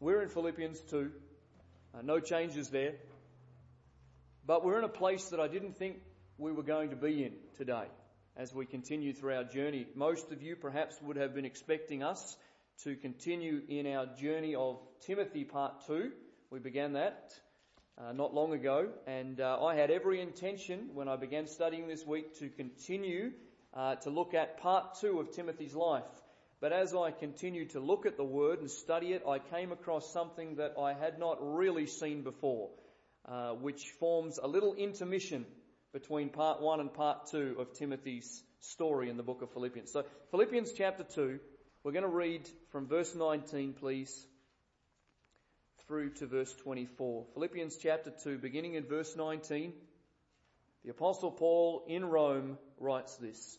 We're in Philippians 2. Uh, no changes there. But we're in a place that I didn't think we were going to be in today as we continue through our journey. Most of you perhaps would have been expecting us to continue in our journey of Timothy part 2. We began that uh, not long ago, and uh, I had every intention when I began studying this week to continue uh, to look at part 2 of Timothy's life. But as I continued to look at the Word and study it, I came across something that I had not really seen before, uh, which forms a little intermission between part 1 and part 2 of Timothy's story in the book of Philippians. So, Philippians chapter 2, we're going to read from verse 19, please, through to verse 24. Philippians chapter 2, beginning in verse 19, the Apostle Paul in Rome writes this.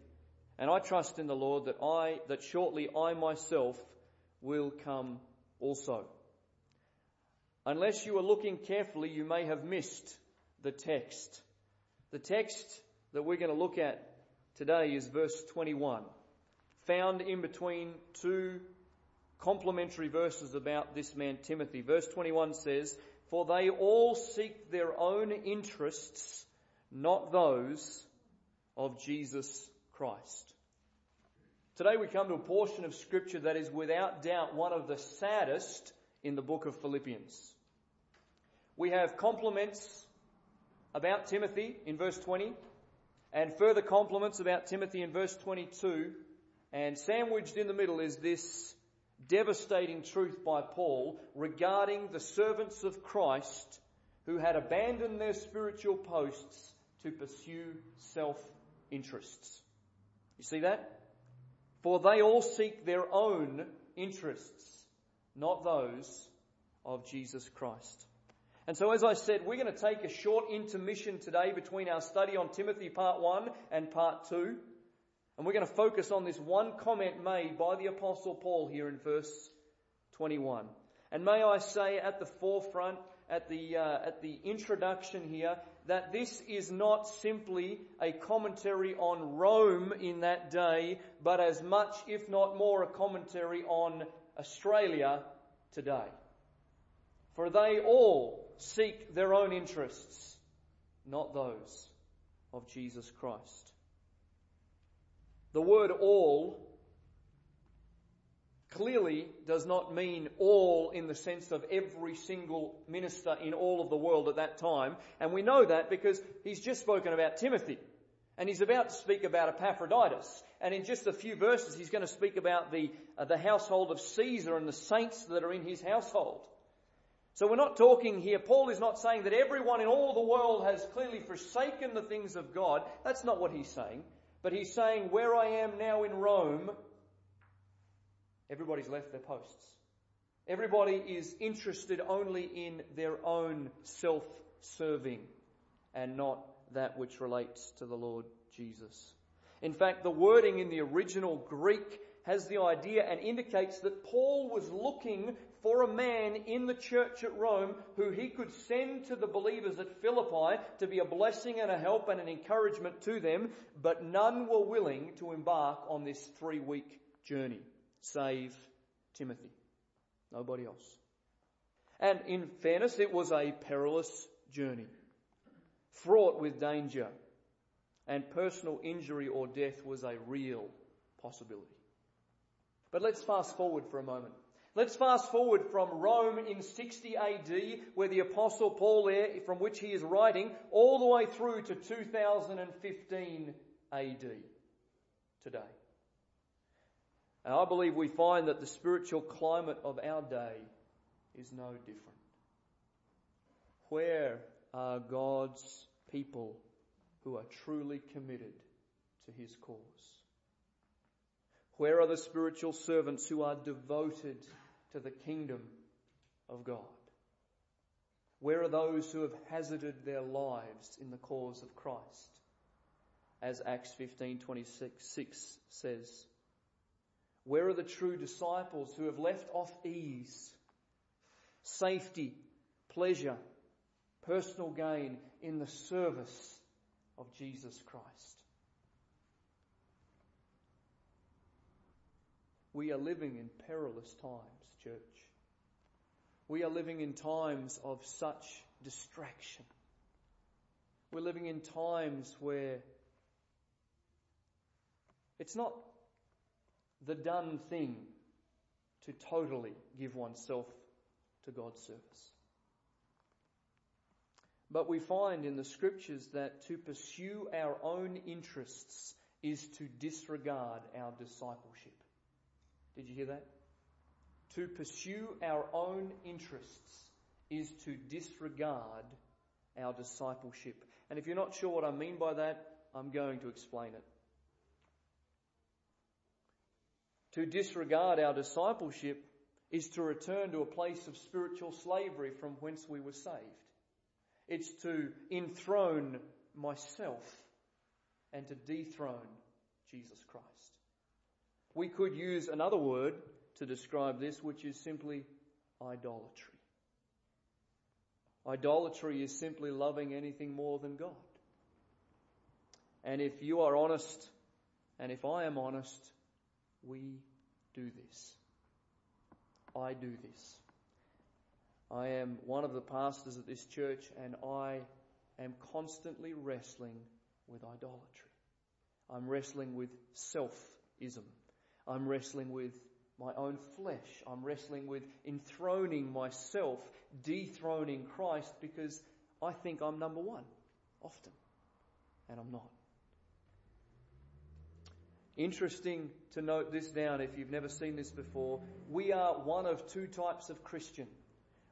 And I trust in the Lord that I, that shortly I myself will come also. Unless you are looking carefully, you may have missed the text. The text that we're going to look at today is verse 21, found in between two complementary verses about this man Timothy. Verse 21 says, For they all seek their own interests, not those of Jesus Christ. Today we come to a portion of scripture that is without doubt one of the saddest in the book of Philippians. We have compliments about Timothy in verse 20 and further compliments about Timothy in verse 22 and sandwiched in the middle is this devastating truth by Paul regarding the servants of Christ who had abandoned their spiritual posts to pursue self interests. You see that? For they all seek their own interests, not those of Jesus Christ. And so, as I said, we're going to take a short intermission today between our study on Timothy part 1 and part 2. And we're going to focus on this one comment made by the Apostle Paul here in verse 21. And may I say at the forefront, at the, uh, at the introduction here, that this is not simply a commentary on Rome in that day, but as much, if not more, a commentary on Australia today. For they all seek their own interests, not those of Jesus Christ. The word all clearly does not mean all in the sense of every single minister in all of the world at that time. And we know that because he's just spoken about Timothy. And he's about to speak about Epaphroditus. And in just a few verses, he's going to speak about the, uh, the household of Caesar and the saints that are in his household. So we're not talking here, Paul is not saying that everyone in all the world has clearly forsaken the things of God. That's not what he's saying. But he's saying, where I am now in Rome, everybody's left their posts. Everybody is interested only in their own self serving and not that which relates to the Lord Jesus. In fact, the wording in the original Greek has the idea and indicates that Paul was looking for a man in the church at Rome who he could send to the believers at Philippi to be a blessing and a help and an encouragement to them, but none were willing to embark on this three week journey, save Timothy. Nobody else. And in fairness, it was a perilous journey, fraught with danger, and personal injury or death was a real possibility. But let's fast forward for a moment. Let's fast forward from Rome in 60 AD, where the Apostle Paul there, from which he is writing, all the way through to 2015 AD today. And I believe we find that the spiritual climate of our day is no different. Where are God's people who are truly committed to his cause? Where are the spiritual servants who are devoted to the kingdom of God. Where are those who have hazarded their lives in the cause of Christ? As Acts 15:26 says. Where are the true disciples who have left off ease, safety, pleasure, personal gain in the service of Jesus Christ? We are living in perilous times, church. We are living in times of such distraction. We're living in times where it's not the done thing to totally give oneself to God's service. But we find in the scriptures that to pursue our own interests is to disregard our discipleship. Did you hear that? To pursue our own interests is to disregard our discipleship. And if you're not sure what I mean by that, I'm going to explain it. To disregard our discipleship is to return to a place of spiritual slavery from whence we were saved. It's to enthrone myself and to dethrone Jesus Christ. We could use another word to describe this, which is simply idolatry. Idolatry is simply loving anything more than God. And if you are honest, and if I am honest, we do this. I do this. I am one of the pastors at this church and I am constantly wrestling with idolatry. I'm wrestling with self-ism. I'm wrestling with my own flesh. I'm wrestling with enthroning myself, dethroning Christ because I think I'm number one often. And I'm not. Interesting to note this down if you've never seen this before. We are one of two types of Christian.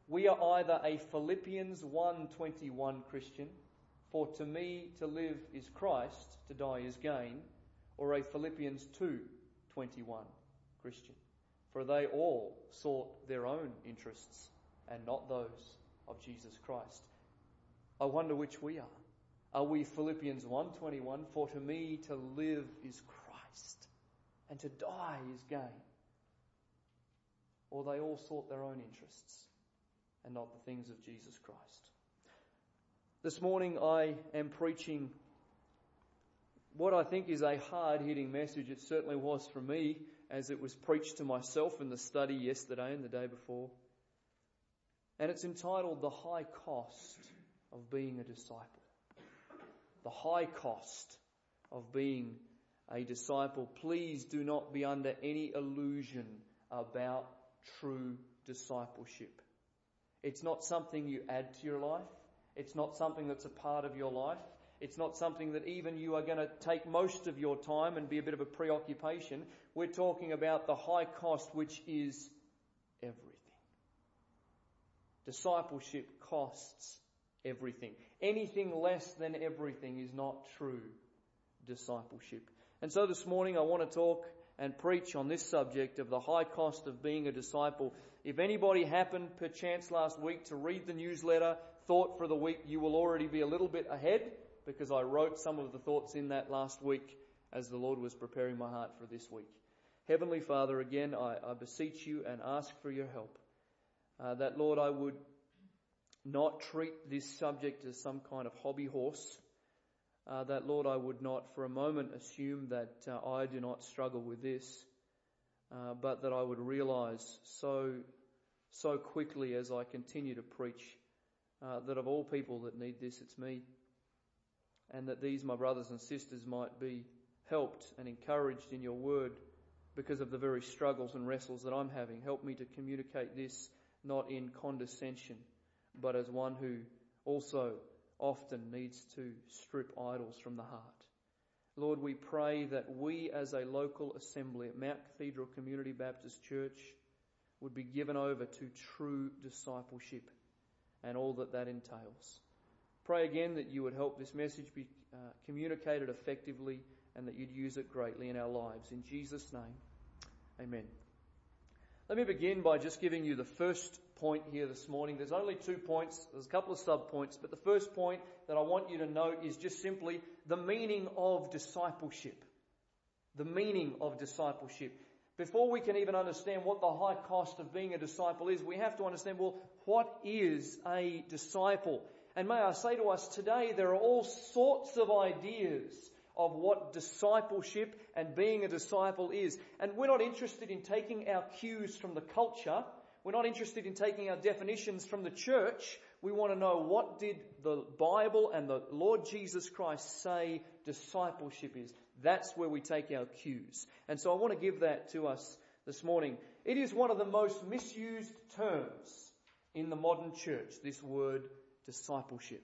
We are either a Philippians 1:21 Christian, for to me to live is Christ, to die is gain, or a Philippians 2:21 Christian. For they all sought their own interests and not those of Jesus Christ. I wonder which we are. Are we Philippians 1:21 for to me to live is Christ and to die is gain. Or they all sought their own interests and not the things of Jesus Christ. This morning I am preaching what I think is a hard hitting message. It certainly was for me as it was preached to myself in the study yesterday and the day before. And it's entitled The High Cost of Being a Disciple. The High Cost of Being a disciple, please do not be under any illusion about true discipleship. It's not something you add to your life. It's not something that's a part of your life. It's not something that even you are going to take most of your time and be a bit of a preoccupation. We're talking about the high cost, which is everything. Discipleship costs everything. Anything less than everything is not true discipleship. And so this morning I want to talk and preach on this subject of the high cost of being a disciple. If anybody happened perchance last week to read the newsletter, thought for the week, you will already be a little bit ahead because I wrote some of the thoughts in that last week as the Lord was preparing my heart for this week. Heavenly Father, again, I, I beseech you and ask for your help. Uh, that, Lord, I would not treat this subject as some kind of hobby horse uh, that, Lord, I would not for a moment assume that uh, I do not struggle with this, uh, but that I would realize so, so quickly as I continue to preach uh, that of all people that need this, it's me. And that these, my brothers and sisters, might be helped and encouraged in your word because of the very struggles and wrestles that I'm having. Help me to communicate this not in condescension, but as one who also often needs to strip idols from the heart. Lord, we pray that we as a local assembly at Mount Cathedral Community Baptist Church would be given over to true discipleship and all that that entails. Pray again that you would help this message be uh, communicated effectively and that you'd use it greatly in our lives. In Jesus' name, amen. Let me begin by just giving you the first point here this morning. There's only two points, there's a couple of sub points, but the first point that I want you to note is just simply the meaning of discipleship. The meaning of discipleship. Before we can even understand what the high cost of being a disciple is, we have to understand, well, what is a disciple? And may I say to us today, there are all sorts of ideas of what discipleship and being a disciple is. And we're not interested in taking our cues from the culture. We're not interested in taking our definitions from the church. We want to know what did the Bible and the Lord Jesus Christ say discipleship is. That's where we take our cues. And so I want to give that to us this morning. It is one of the most misused terms in the modern church, this word discipleship.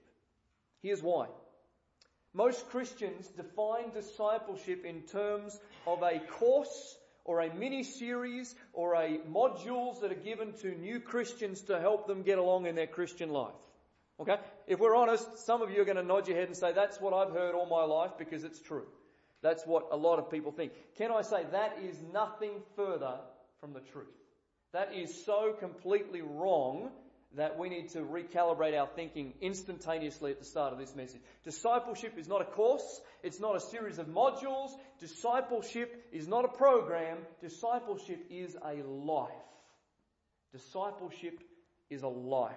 Here's why. Most Christians define discipleship in terms of a course or a mini series or a modules that are given to new Christians to help them get along in their Christian life. Okay? If we're honest, some of you are going to nod your head and say, that's what I've heard all my life because it's true. That's what a lot of people think. Can I say that is nothing further from the truth? That is so completely wrong that we need to recalibrate our thinking instantaneously at the start of this message. Discipleship is not a course. It's not a series of modules. Discipleship is not a program. Discipleship is a life. Discipleship is a life.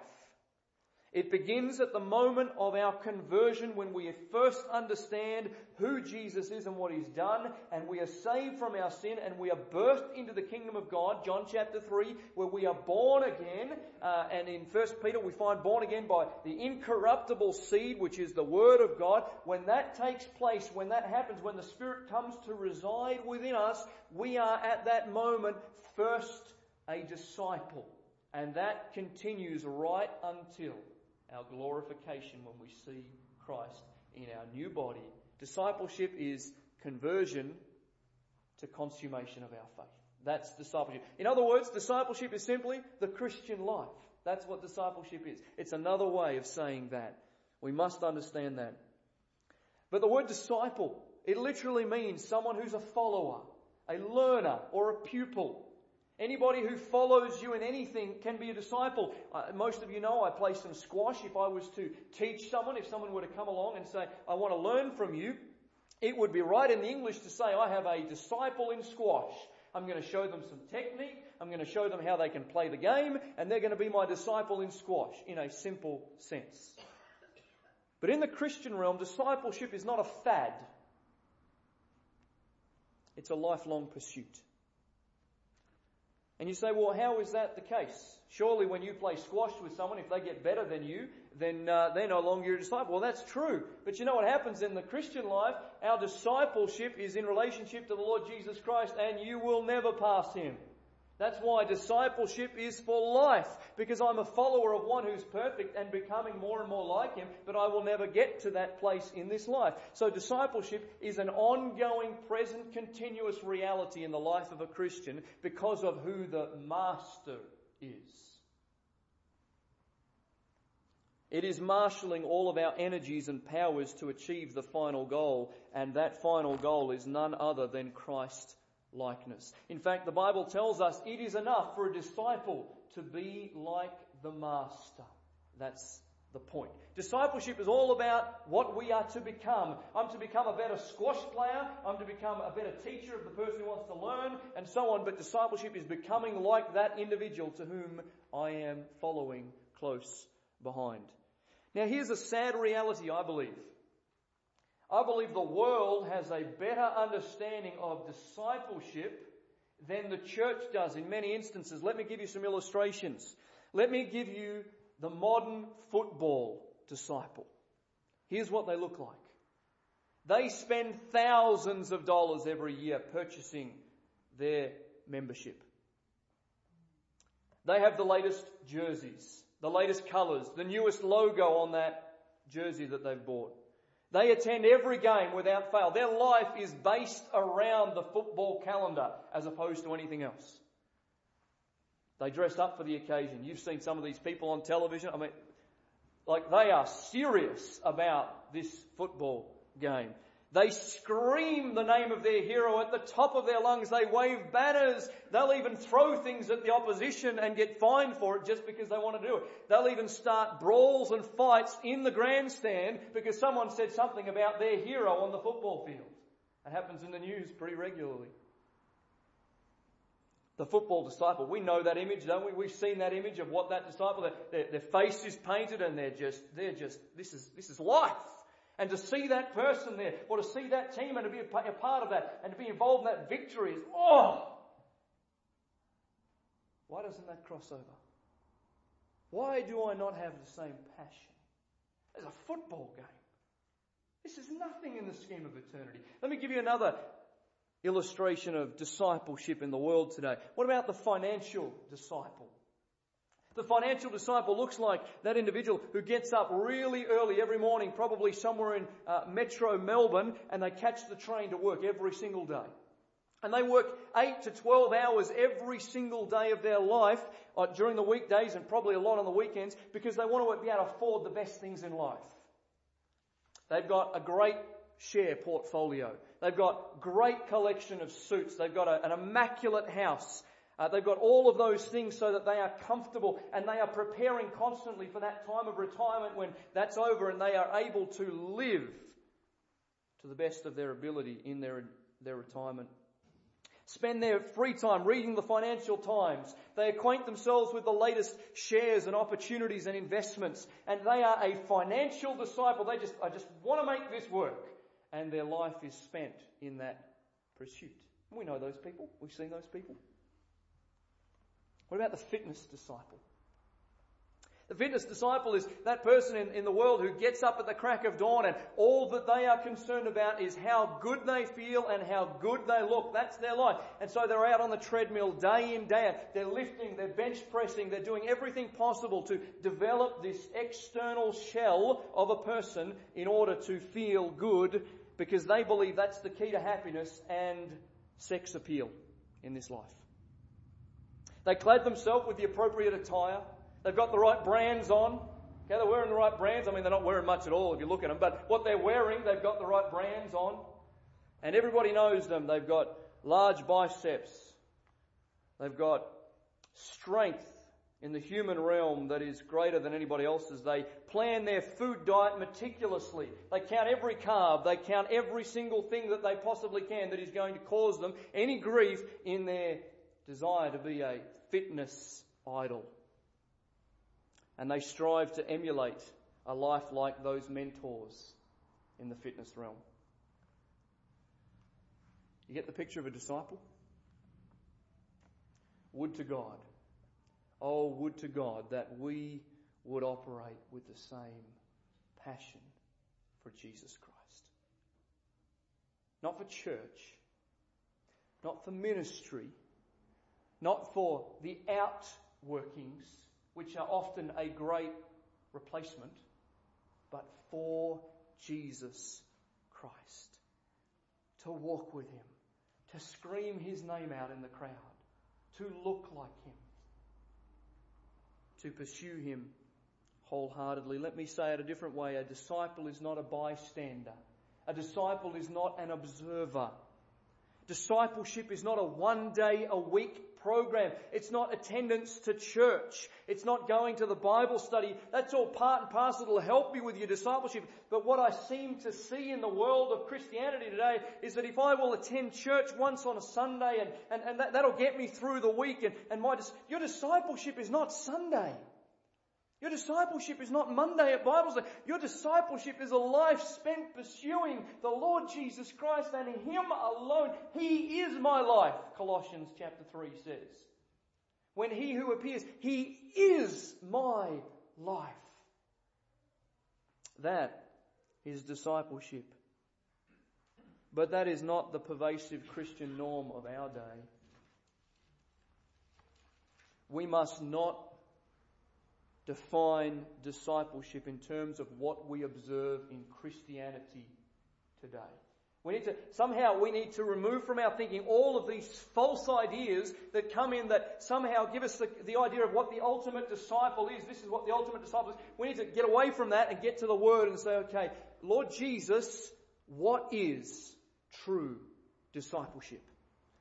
It begins at the moment of our conversion when we first understand who Jesus is and what He's done, and we are saved from our sin and we are birthed into the kingdom of God. John chapter 3, where we are born again, uh, and in 1 Peter we find born again by the incorruptible seed, which is the Word of God. When that takes place, when that happens, when the Spirit comes to reside within us, we are at that moment first a disciple. And that continues right until our glorification when we see Christ in our new body. Discipleship is conversion to consummation of our faith. That's discipleship. In other words, discipleship is simply the Christian life. That's what discipleship is. It's another way of saying that. We must understand that. But the word disciple, it literally means someone who's a follower, a learner, or a pupil. Anybody who follows you in anything can be a disciple. Uh, most of you know I play some squash. If I was to teach someone, if someone were to come along and say, I want to learn from you, it would be right in the English to say, I have a disciple in squash. I'm going to show them some technique. I'm going to show them how they can play the game, and they're going to be my disciple in squash in a simple sense. But in the Christian realm, discipleship is not a fad. It's a lifelong pursuit. And you say, well, how is that the case? Surely when you play squash with someone, if they get better than you, then uh, they're no longer your disciple. Well, that's true. But you know what happens in the Christian life? Our discipleship is in relationship to the Lord Jesus Christ, and you will never pass Him. That's why discipleship is for life, because I'm a follower of one who's perfect and becoming more and more like him, but I will never get to that place in this life. So discipleship is an ongoing, present, continuous reality in the life of a Christian because of who the Master is. It is marshalling all of our energies and powers to achieve the final goal, and that final goal is none other than Christ likeness. In fact, the Bible tells us it is enough for a disciple to be like the master. That's the point. Discipleship is all about what we are to become. I'm to become a better squash player. I'm to become a better teacher of the person who wants to learn and so on. But discipleship is becoming like that individual to whom I am following close behind. Now here's a sad reality, I believe. I believe the world has a better understanding of discipleship than the church does in many instances. Let me give you some illustrations. Let me give you the modern football disciple. Here's what they look like. They spend thousands of dollars every year purchasing their membership. They have the latest jerseys, the latest colours, the newest logo on that jersey that they've bought. They attend every game without fail. Their life is based around the football calendar as opposed to anything else. They dress up for the occasion. You've seen some of these people on television. I mean, like they are serious about this football game. They scream the name of their hero at the top of their lungs. They wave banners. They'll even throw things at the opposition and get fined for it just because they want to do it. They'll even start brawls and fights in the grandstand because someone said something about their hero on the football field. It happens in the news pretty regularly. The football disciple, we know that image, don't we? We've seen that image of what that disciple, their, their face is painted and they're just, they're just, this is, this is life. And to see that person there, or to see that team and to be a part of that, and to be involved in that victory is, oh! Why doesn't that cross over? Why do I not have the same passion as a football game? This is nothing in the scheme of eternity. Let me give you another illustration of discipleship in the world today. What about the financial disciple? The financial disciple looks like that individual who gets up really early every morning, probably somewhere in uh, metro Melbourne, and they catch the train to work every single day. And they work 8 to 12 hours every single day of their life uh, during the weekdays and probably a lot on the weekends because they want to be able to afford the best things in life. They've got a great share portfolio. They've got great collection of suits. They've got a, an immaculate house. Uh, they've got all of those things so that they are comfortable and they are preparing constantly for that time of retirement when that's over and they are able to live to the best of their ability in their, their retirement. Spend their free time reading the Financial Times. They acquaint themselves with the latest shares and opportunities and investments. And they are a financial disciple. They just, I just want to make this work. And their life is spent in that pursuit. We know those people. We've seen those people. What about the fitness disciple? The fitness disciple is that person in, in the world who gets up at the crack of dawn and all that they are concerned about is how good they feel and how good they look. That's their life. And so they're out on the treadmill day in, day out. They're lifting, they're bench pressing, they're doing everything possible to develop this external shell of a person in order to feel good because they believe that's the key to happiness and sex appeal in this life. They clad themselves with the appropriate attire. They've got the right brands on. Okay, they're wearing the right brands. I mean, they're not wearing much at all if you look at them, but what they're wearing, they've got the right brands on. And everybody knows them. They've got large biceps. They've got strength in the human realm that is greater than anybody else's. They plan their food diet meticulously. They count every carb. They count every single thing that they possibly can that is going to cause them any grief in their desire to be a fitness idol. And they strive to emulate a life like those mentors in the fitness realm. You get the picture of a disciple? Would to God, oh, would to God that we would operate with the same passion for Jesus Christ. Not for church, not for ministry, not for the outworkings, which are often a great replacement, but for Jesus Christ. To walk with Him, to scream His name out in the crowd, to look like Him, to pursue Him wholeheartedly. Let me say it a different way. A disciple is not a bystander. A disciple is not an observer. Discipleship is not a one day a week program. It's not attendance to church. It's not going to the Bible study. That's all part and parcel. It'll help you with your discipleship. But what I seem to see in the world of Christianity today is that if I will attend church once on a Sunday and, and, and that, that'll get me through the week and, and my, your discipleship is not Sunday. Your discipleship is not Monday at Bible study. Your discipleship is a life spent pursuing the Lord Jesus Christ and Him alone. He is my life, Colossians chapter 3 says. When He who appears, He is my life. That is discipleship. But that is not the pervasive Christian norm of our day. We must not define discipleship in terms of what we observe in Christianity today. We need to, somehow we need to remove from our thinking all of these false ideas that come in that somehow give us the, the idea of what the ultimate disciple is. This is what the ultimate disciple is. We need to get away from that and get to the Word and say, okay, Lord Jesus What is true discipleship?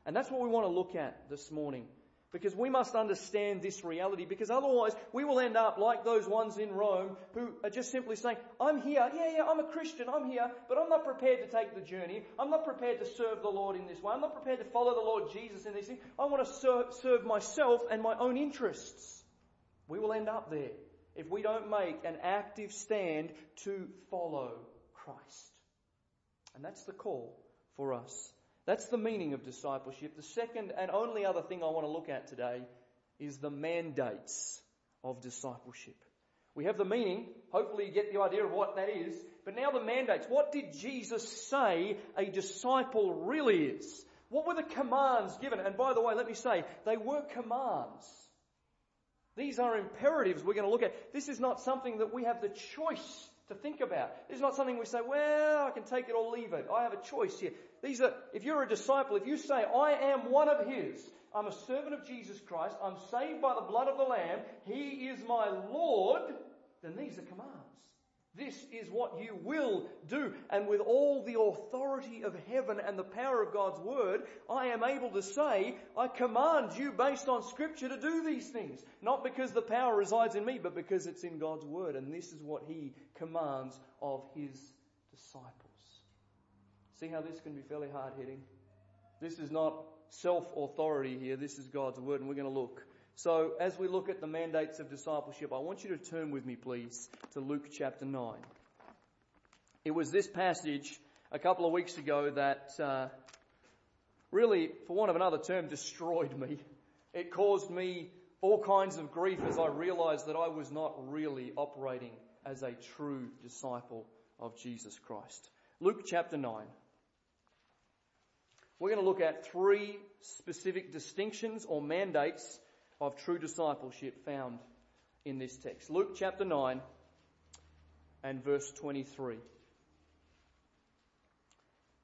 And that's what we want to look at this morning. Because we must understand this reality, because otherwise we will end up like those ones in Rome who are just simply saying, I'm here, yeah, yeah, I'm a Christian, I'm here, but I'm not prepared to take the journey. I'm not prepared to serve the Lord in this way. I'm not prepared to follow the Lord Jesus in these things. I want to serve, serve myself and my own interests. We will end up there if we don't make an active stand to follow Christ. And that's the call for us. That's the meaning of discipleship. The second and only other thing I want to look at today is the mandates of discipleship. We have the meaning, hopefully you get the idea of what that is, but now the mandates. What did Jesus say a disciple really is? What were the commands given? And by the way, let me say, they were commands. These are imperatives we're going to look at. This is not something that we have the choice to think about. This is not something we say, well, I can take it or leave it. I have a choice here. These are, if you're a disciple, if you say, I am one of His, I'm a servant of Jesus Christ, I'm saved by the blood of the Lamb, He is my Lord, then these are commands. This is what you will do. And with all the authority of heaven and the power of God's word, I am able to say, I command you based on scripture to do these things. Not because the power resides in me, but because it's in God's word. And this is what he commands of his disciples. See how this can be fairly hard hitting? This is not self authority here. This is God's word. And we're going to look so, as we look at the mandates of discipleship, I want you to turn with me, please, to Luke chapter 9. It was this passage a couple of weeks ago that uh, really, for want of another term, destroyed me. It caused me all kinds of grief as I realized that I was not really operating as a true disciple of Jesus Christ. Luke chapter 9. We're going to look at three specific distinctions or mandates of true discipleship found in this text. Luke chapter 9 and verse 23.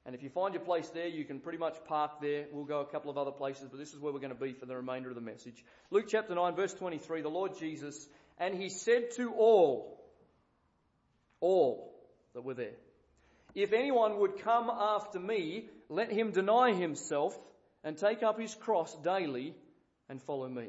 And if you find your place there, you can pretty much park there. We'll go a couple of other places, but this is where we're going to be for the remainder of the message. Luke chapter 9, verse 23, the Lord Jesus, and he said to all, all that were there, if anyone would come after me, let him deny himself and take up his cross daily and follow me.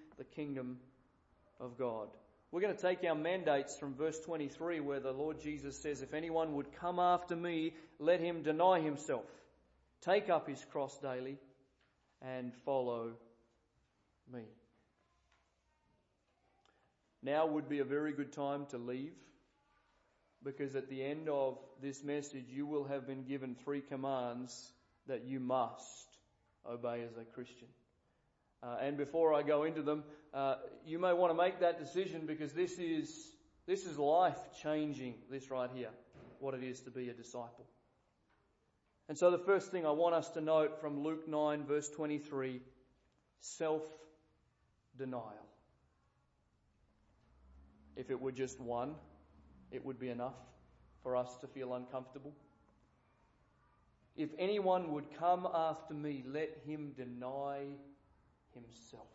the kingdom of God. We're going to take our mandates from verse 23 where the Lord Jesus says, If anyone would come after me, let him deny himself, take up his cross daily, and follow me. Now would be a very good time to leave because at the end of this message, you will have been given three commands that you must obey as a Christian. Uh, and before I go into them, uh, you may want to make that decision because this is, this is life changing, this right here, what it is to be a disciple. And so the first thing I want us to note from Luke 9 verse 23, self denial. If it were just one, it would be enough for us to feel uncomfortable. If anyone would come after me, let him deny himself.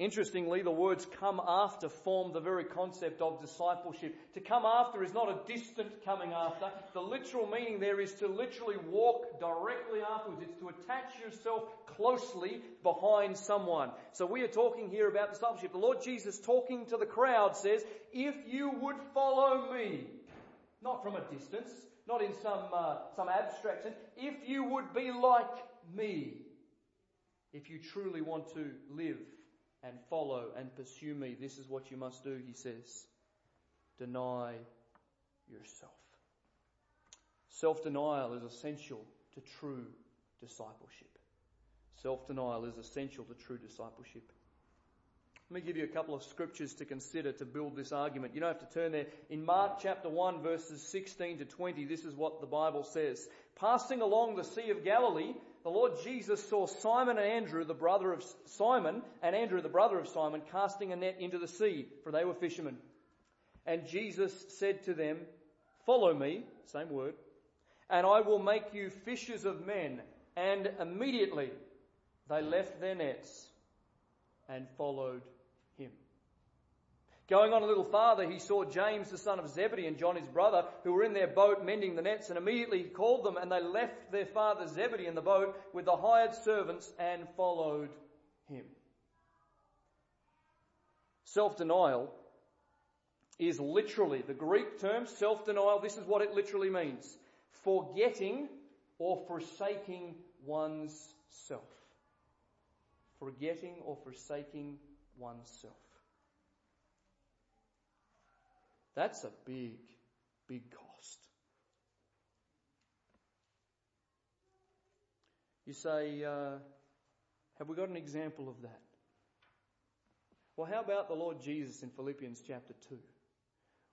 Interestingly, the words come after form the very concept of discipleship. To come after is not a distant coming after. The literal meaning there is to literally walk directly afterwards. It's to attach yourself closely behind someone. So we are talking here about discipleship. The Lord Jesus talking to the crowd says, if you would follow me, not from a distance, not in some, uh, some abstract sense, if you would be like me, if you truly want to live and follow and pursue me, this is what you must do, he says. Deny yourself. Self denial is essential to true discipleship. Self denial is essential to true discipleship. Let me give you a couple of scriptures to consider to build this argument. You don't have to turn there. In Mark chapter 1 verses 16 to 20, this is what the Bible says. Passing along the Sea of Galilee, the Lord Jesus saw Simon and Andrew, the brother of Simon, and Andrew, the brother of Simon, casting a net into the sea, for they were fishermen. And Jesus said to them, Follow me, same word, and I will make you fishers of men. And immediately they left their nets and followed. Going on a little farther, he saw James the son of Zebedee and John his brother, who were in their boat mending the nets, and immediately he called them, and they left their father Zebedee in the boat with the hired servants and followed him. Self-denial is literally, the Greek term self-denial, this is what it literally means. Forgetting or forsaking one's self. Forgetting or forsaking oneself. That's a big, big cost. You say, uh, have we got an example of that? Well, how about the Lord Jesus in Philippians chapter 2?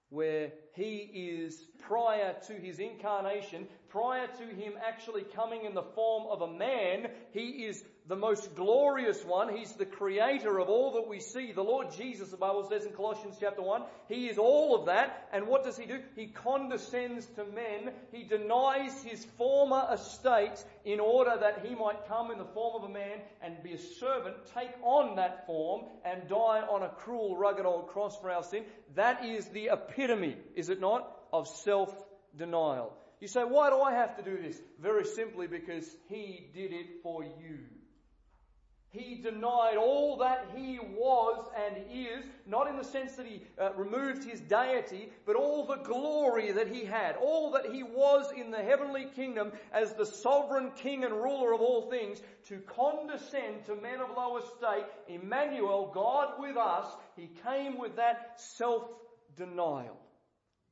where he is prior to his incarnation, prior to him actually coming in the form of a man, he is the most glorious one. He's the creator of all that we see. The Lord Jesus, the Bible says in Colossians chapter 1, he is all of that. And what does he do? He condescends to men. He denies his former estate in order that he might come in the form of a man and be a servant, take on that form and die on a cruel, rugged old cross for our sin. That is the epitome, is it not, of self-denial. You say, why do I have to do this? Very simply because he did it for you. He denied all that he was and is, not in the sense that he uh, removed his deity, but all the glory that he had, all that he was in the heavenly kingdom as the sovereign king and ruler of all things, to condescend to men of low estate, Emmanuel, God with us, he came with that self-denial.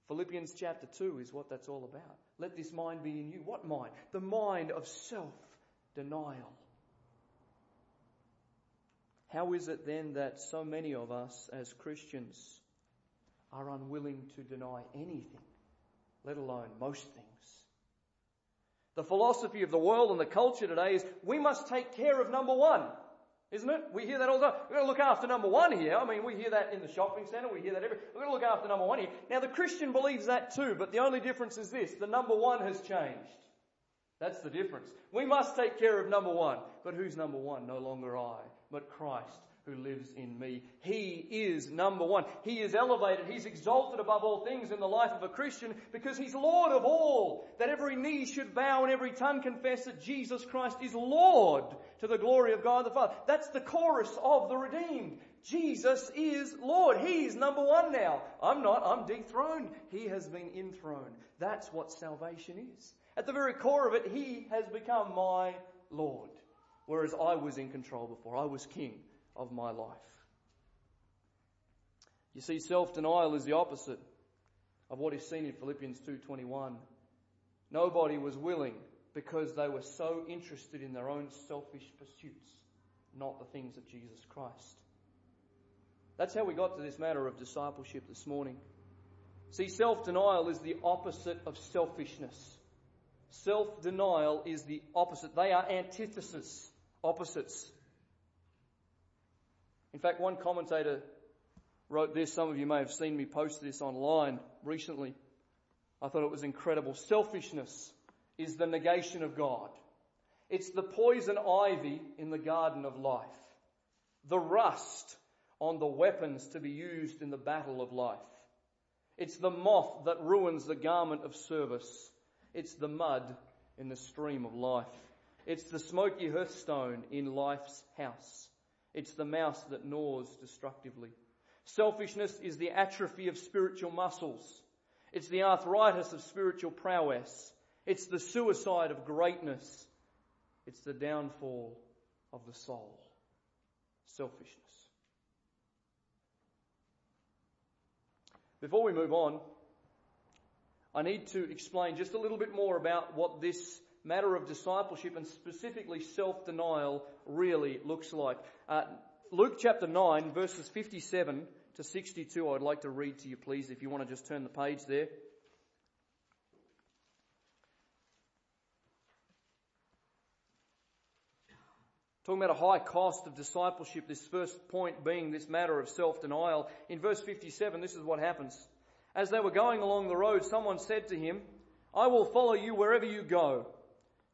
Philippians chapter 2 is what that's all about. Let this mind be in you. What mind? The mind of self-denial. How is it then that so many of us as Christians are unwilling to deny anything, let alone most things? The philosophy of the world and the culture today is we must take care of number one. Isn't it? We hear that all the time. We've got to look after number one here. I mean, we hear that in the shopping centre. We hear that every, we've got to look after number one here. Now the Christian believes that too, but the only difference is this. The number one has changed. That's the difference. We must take care of number one. But who's number one? No longer I, but Christ who lives in me. He is number one. He is elevated. He's exalted above all things in the life of a Christian because He's Lord of all. That every knee should bow and every tongue confess that Jesus Christ is Lord to the glory of God the Father. That's the chorus of the redeemed. Jesus is Lord. He's number one now. I'm not. I'm dethroned. He has been enthroned. That's what salvation is. At the very core of it, He has become my Lord. Whereas I was in control before. I was king of my life. You see, self-denial is the opposite of what is seen in Philippians 2.21. Nobody was willing because they were so interested in their own selfish pursuits, not the things of Jesus Christ. That's how we got to this matter of discipleship this morning. See, self-denial is the opposite of selfishness. Self-denial is the opposite. They are antithesis, opposites. In fact, one commentator wrote this. Some of you may have seen me post this online recently. I thought it was incredible. Selfishness is the negation of God. It's the poison ivy in the garden of life. The rust on the weapons to be used in the battle of life. It's the moth that ruins the garment of service. It's the mud in the stream of life. It's the smoky hearthstone in life's house. It's the mouse that gnaws destructively. Selfishness is the atrophy of spiritual muscles. It's the arthritis of spiritual prowess. It's the suicide of greatness. It's the downfall of the soul. Selfishness. Before we move on, I need to explain just a little bit more about what this matter of discipleship and specifically self-denial really looks like. Uh, Luke chapter 9, verses 57 to 62, I'd like to read to you, please, if you want to just turn the page there. Talking about a high cost of discipleship, this first point being this matter of self denial. In verse 57, this is what happens. As they were going along the road, someone said to him, I will follow you wherever you go.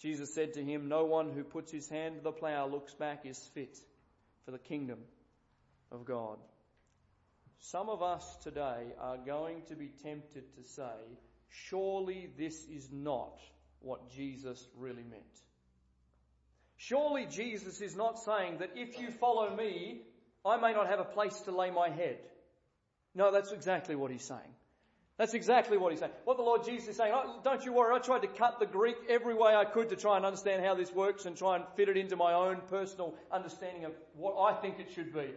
Jesus said to him, No one who puts his hand to the plough looks back is fit for the kingdom of God. Some of us today are going to be tempted to say, Surely this is not what Jesus really meant. Surely Jesus is not saying that if you follow me, I may not have a place to lay my head. No, that's exactly what he's saying. That's exactly what he's saying. What the Lord Jesus is saying, oh, don't you worry, I tried to cut the Greek every way I could to try and understand how this works and try and fit it into my own personal understanding of what I think it should be.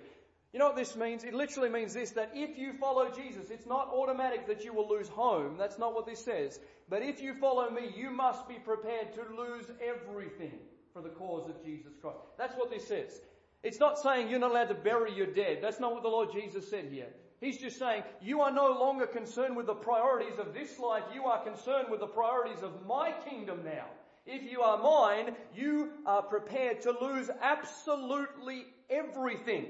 You know what this means? It literally means this that if you follow Jesus, it's not automatic that you will lose home. That's not what this says. But if you follow me, you must be prepared to lose everything for the cause of Jesus Christ. That's what this says. It's not saying you're not allowed to bury your dead. That's not what the Lord Jesus said here. He's just saying you are no longer concerned with the priorities of this life. You are concerned with the priorities of my kingdom now. If you are mine, you are prepared to lose absolutely everything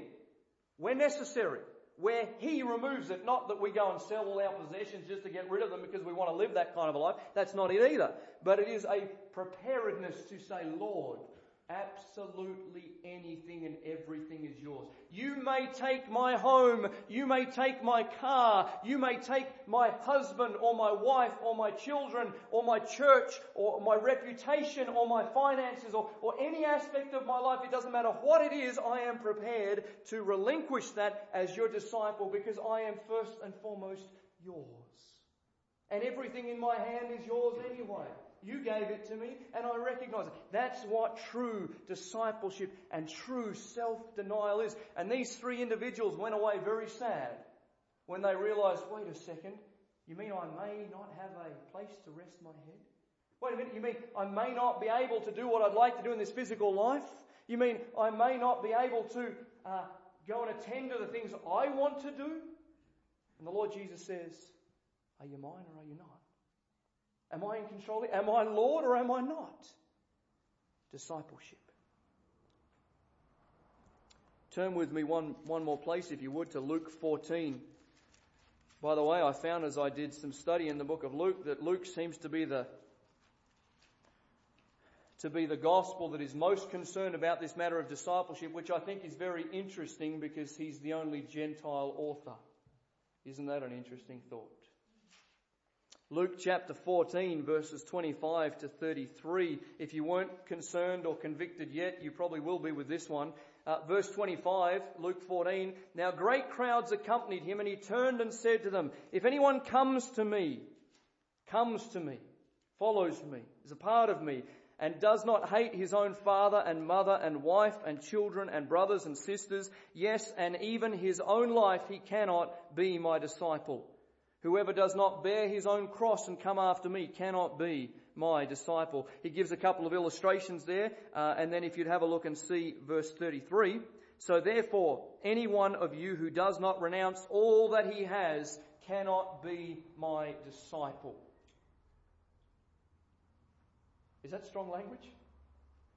where necessary, where He removes it. Not that we go and sell all our possessions just to get rid of them because we want to live that kind of a life. That's not it either. But it is a preparedness to say, Lord, Absolutely anything and everything is yours. You may take my home, you may take my car, you may take my husband or my wife or my children or my church or my reputation or my finances or, or any aspect of my life. It doesn't matter what it is, I am prepared to relinquish that as your disciple because I am first and foremost yours. And everything in my hand is yours anyway. You gave it to me, and I recognize it. That's what true discipleship and true self denial is. And these three individuals went away very sad when they realized wait a second, you mean I may not have a place to rest my head? Wait a minute, you mean I may not be able to do what I'd like to do in this physical life? You mean I may not be able to uh, go and attend to the things I want to do? And the Lord Jesus says, Are you mine or are you not? Am I in control? Am I Lord or am I not? Discipleship. Turn with me one, one more place, if you would, to Luke 14. By the way, I found as I did some study in the book of Luke that Luke seems to be the to be the gospel that is most concerned about this matter of discipleship, which I think is very interesting because he's the only Gentile author. Isn't that an interesting thought? Luke chapter 14 verses 25 to 33. If you weren't concerned or convicted yet, you probably will be with this one. Uh, verse 25, Luke 14. Now great crowds accompanied him and he turned and said to them, if anyone comes to me, comes to me, follows me, is a part of me, and does not hate his own father and mother and wife and children and brothers and sisters, yes, and even his own life, he cannot be my disciple. Whoever does not bear his own cross and come after me cannot be my disciple. He gives a couple of illustrations there, uh, and then if you'd have a look and see verse 33. So therefore, any one of you who does not renounce all that he has cannot be my disciple. Is that strong language?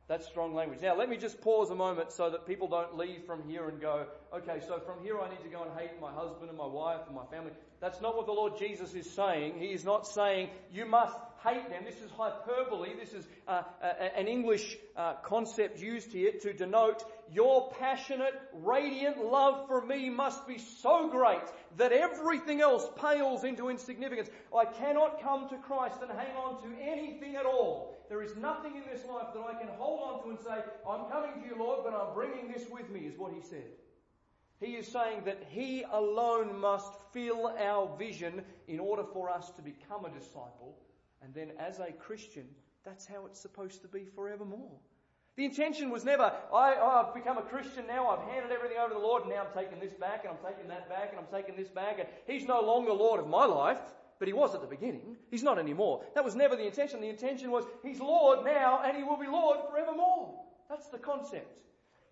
That's strong language. Now, let me just pause a moment so that people don't leave from here and go, okay, so from here I need to go and hate my husband and my wife and my family. That's not what the Lord Jesus is saying. He is not saying you must hate them. This is hyperbole. This is uh, an English uh, concept used here to denote your passionate, radiant love for me must be so great that everything else pales into insignificance. I cannot come to Christ and hang on to anything at all. There is nothing in this life that I can hold on to and say, I'm coming to you, Lord, but I'm bringing this with me, is what he said. He is saying that He alone must fill our vision in order for us to become a disciple. And then as a Christian, that's how it's supposed to be forevermore. The intention was never, I, oh, I've become a Christian now, I've handed everything over to the Lord, and now I'm taking this back, and I'm taking that back, and I'm taking this back, and He's no longer Lord of my life, but He was at the beginning. He's not anymore. That was never the intention. The intention was, He's Lord now, and He will be Lord forevermore. That's the concept.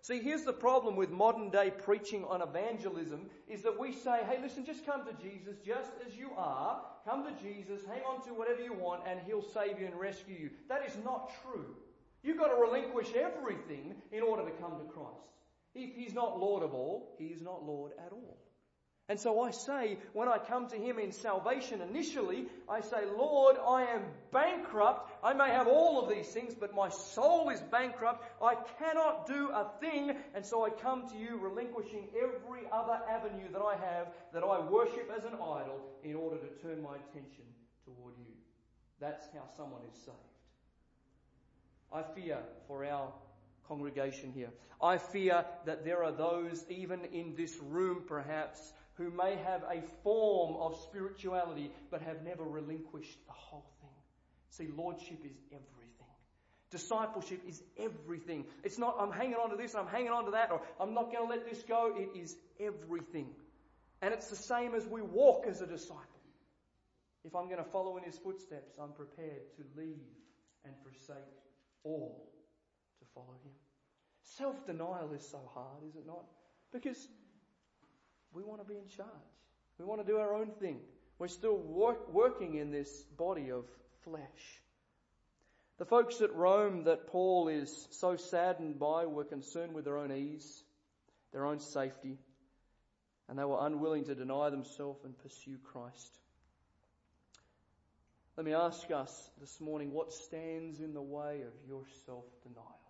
See, here's the problem with modern day preaching on evangelism is that we say, hey, listen, just come to Jesus just as you are. Come to Jesus, hang on to whatever you want, and He'll save you and rescue you. That is not true. You've got to relinquish everything in order to come to Christ. If He's not Lord of all, He is not Lord at all. And so I say, when I come to Him in salvation initially, I say, Lord, I am bankrupt. I may have all of these things, but my soul is bankrupt. I cannot do a thing. And so I come to you relinquishing every other avenue that I have that I worship as an idol in order to turn my attention toward you. That's how someone is saved. I fear for our congregation here. I fear that there are those, even in this room perhaps, who may have a form of spirituality but have never relinquished the whole thing. See, lordship is everything. Discipleship is everything. It's not, I'm hanging on to this, and I'm hanging on to that, or I'm not going to let this go. It is everything. And it's the same as we walk as a disciple. If I'm going to follow in his footsteps, I'm prepared to leave and forsake all to follow him. Self denial is so hard, is it not? Because we want to be in charge. We want to do our own thing. We're still work, working in this body of flesh. The folks at Rome that Paul is so saddened by were concerned with their own ease, their own safety, and they were unwilling to deny themselves and pursue Christ. Let me ask us this morning what stands in the way of your self denial?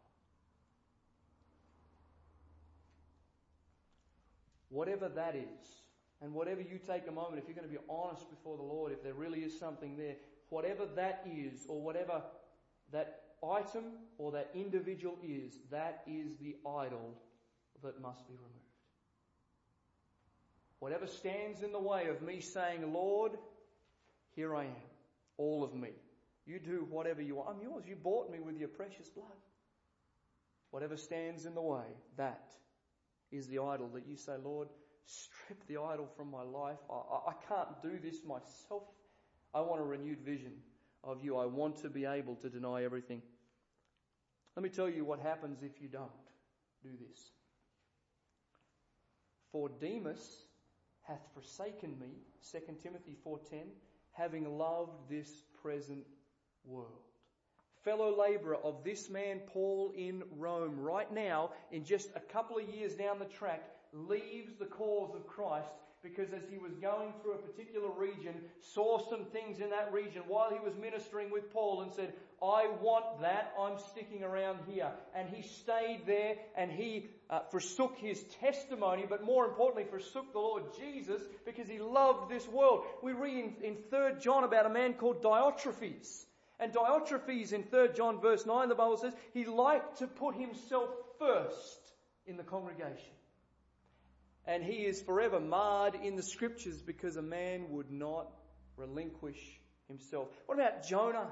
Whatever that is, and whatever you take a moment, if you're going to be honest before the Lord, if there really is something there, whatever that is, or whatever that item or that individual is, that is the idol that must be removed. Whatever stands in the way of me saying, Lord, here I am all of me. You do whatever you want. I'm yours. You bought me with your precious blood. Whatever stands in the way, that is the idol that you say, Lord, strip the idol from my life. I, I, I can't do this myself. I want a renewed vision of you. I want to be able to deny everything. Let me tell you what happens if you don't do this. For Demas hath forsaken me, 2 Timothy 4:10, having loved this present world. Fellow laborer of this man Paul in Rome, right now, in just a couple of years down the track, leaves the cause of Christ because as he was going through a particular region, saw some things in that region while he was ministering with Paul and said, I want that, I'm sticking around here. And he stayed there and he uh, forsook his testimony, but more importantly, forsook the Lord Jesus because he loved this world. We read in, in 3 John about a man called Diotrephes. And Diotrephes in 3 John verse 9, the Bible says, he liked to put himself first in the congregation. And he is forever marred in the scriptures because a man would not relinquish himself. What about Jonah?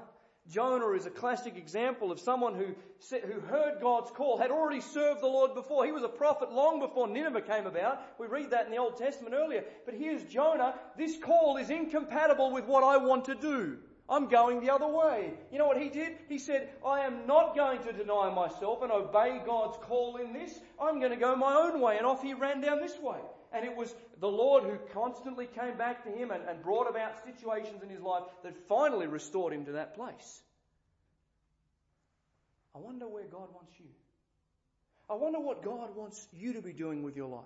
Jonah is a classic example of someone who, who heard God's call, had already served the Lord before. He was a prophet long before Nineveh came about. We read that in the Old Testament earlier. But here's Jonah. This call is incompatible with what I want to do. I'm going the other way. You know what he did? He said, I am not going to deny myself and obey God's call in this. I'm going to go my own way. And off he ran down this way. And it was the Lord who constantly came back to him and, and brought about situations in his life that finally restored him to that place. I wonder where God wants you. I wonder what God wants you to be doing with your life.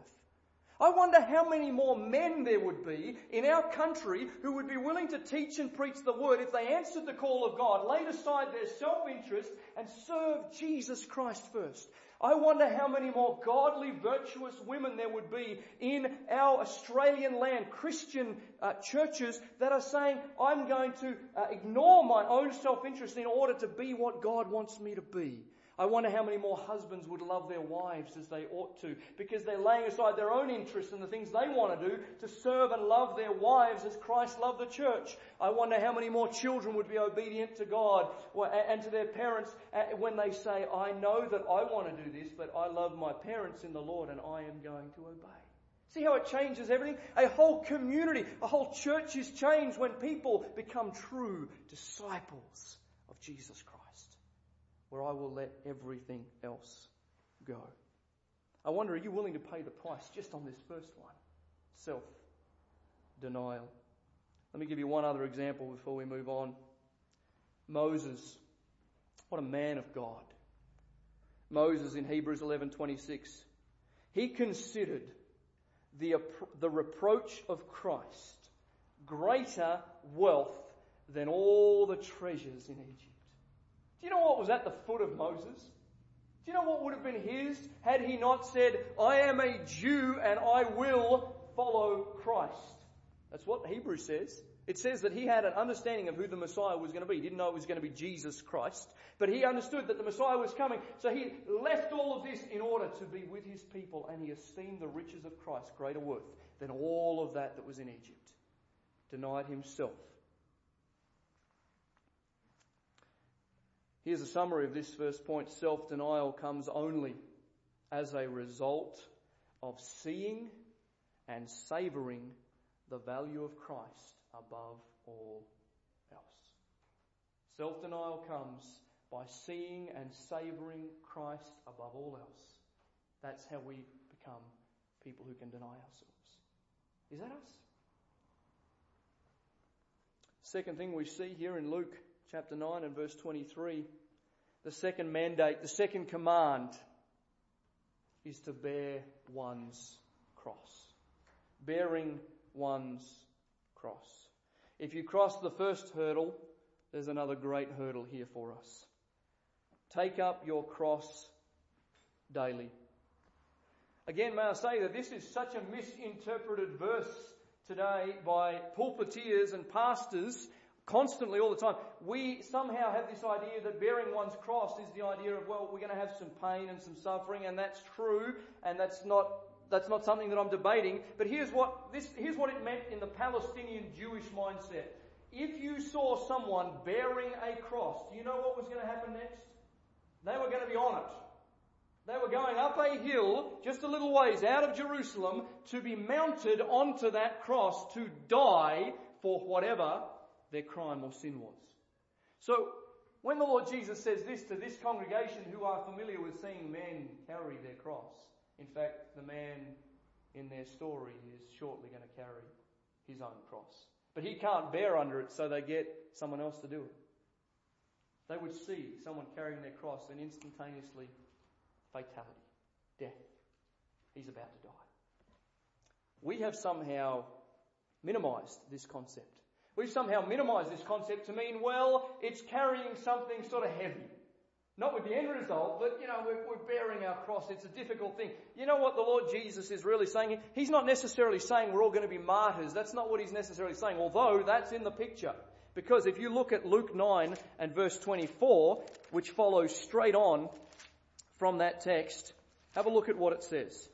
I wonder how many more men there would be in our country who would be willing to teach and preach the word if they answered the call of God, laid aside their self-interest and served Jesus Christ first. I wonder how many more godly, virtuous women there would be in our Australian land, Christian uh, churches that are saying, I'm going to uh, ignore my own self-interest in order to be what God wants me to be. I wonder how many more husbands would love their wives as they ought to because they're laying aside their own interests and the things they want to do to serve and love their wives as Christ loved the church. I wonder how many more children would be obedient to God and to their parents when they say, I know that I want to do this, but I love my parents in the Lord and I am going to obey. See how it changes everything? A whole community, a whole church is changed when people become true disciples of Jesus Christ where I will let everything else go. I wonder, are you willing to pay the price just on this first one? Self denial. Let me give you one other example before we move on. Moses. What a man of God. Moses in Hebrews 11:26. He considered the, the reproach of Christ greater wealth than all the treasures in Egypt. Do you know what was at the foot of Moses? Do you know what would have been his had he not said, I am a Jew and I will follow Christ? That's what Hebrews says. It says that he had an understanding of who the Messiah was going to be. He didn't know it was going to be Jesus Christ, but he understood that the Messiah was coming. So he left all of this in order to be with his people and he esteemed the riches of Christ greater worth than all of that that was in Egypt. Denied himself Here's a summary of this first point. Self-denial comes only as a result of seeing and savouring the value of Christ above all else. Self-denial comes by seeing and savouring Christ above all else. That's how we become people who can deny ourselves. Is that us? Second thing we see here in Luke chapter 9 and verse 23, the second mandate, the second command is to bear one's cross. Bearing one's cross. If you cross the first hurdle, there's another great hurdle here for us. Take up your cross daily. Again, may I say that this is such a misinterpreted verse today by pulpiteers and pastors constantly all the time. We somehow have this idea that bearing one's cross is the idea of, well, we're going to have some pain and some suffering, and that's true, and that's not, that's not something that I'm debating. But here's what, this, here's what it meant in the Palestinian Jewish mindset. If you saw someone bearing a cross, do you know what was going to happen next? They were going to be on it. They were going up a hill just a little ways out of Jerusalem to be mounted onto that cross to die for whatever their crime or sin was. So, when the Lord Jesus says this to this congregation who are familiar with seeing men carry their cross, in fact, the man in their story is shortly going to carry his own cross. But he can't bear under it, so they get someone else to do it. They would see someone carrying their cross and instantaneously fatality, death. He's about to die. We have somehow minimized this concept. We've somehow minimized this concept to mean, well, it's carrying something sort of heavy. Not with the end result, but you know, we're, we're, bearing our cross. It's a difficult thing. You know what the Lord Jesus is really saying? He's not necessarily saying we're all going to be martyrs. That's not what he's necessarily saying, although that's in the picture. Because if you look at Luke 9 and verse 24, which follows straight on from that text, have a look at what it says.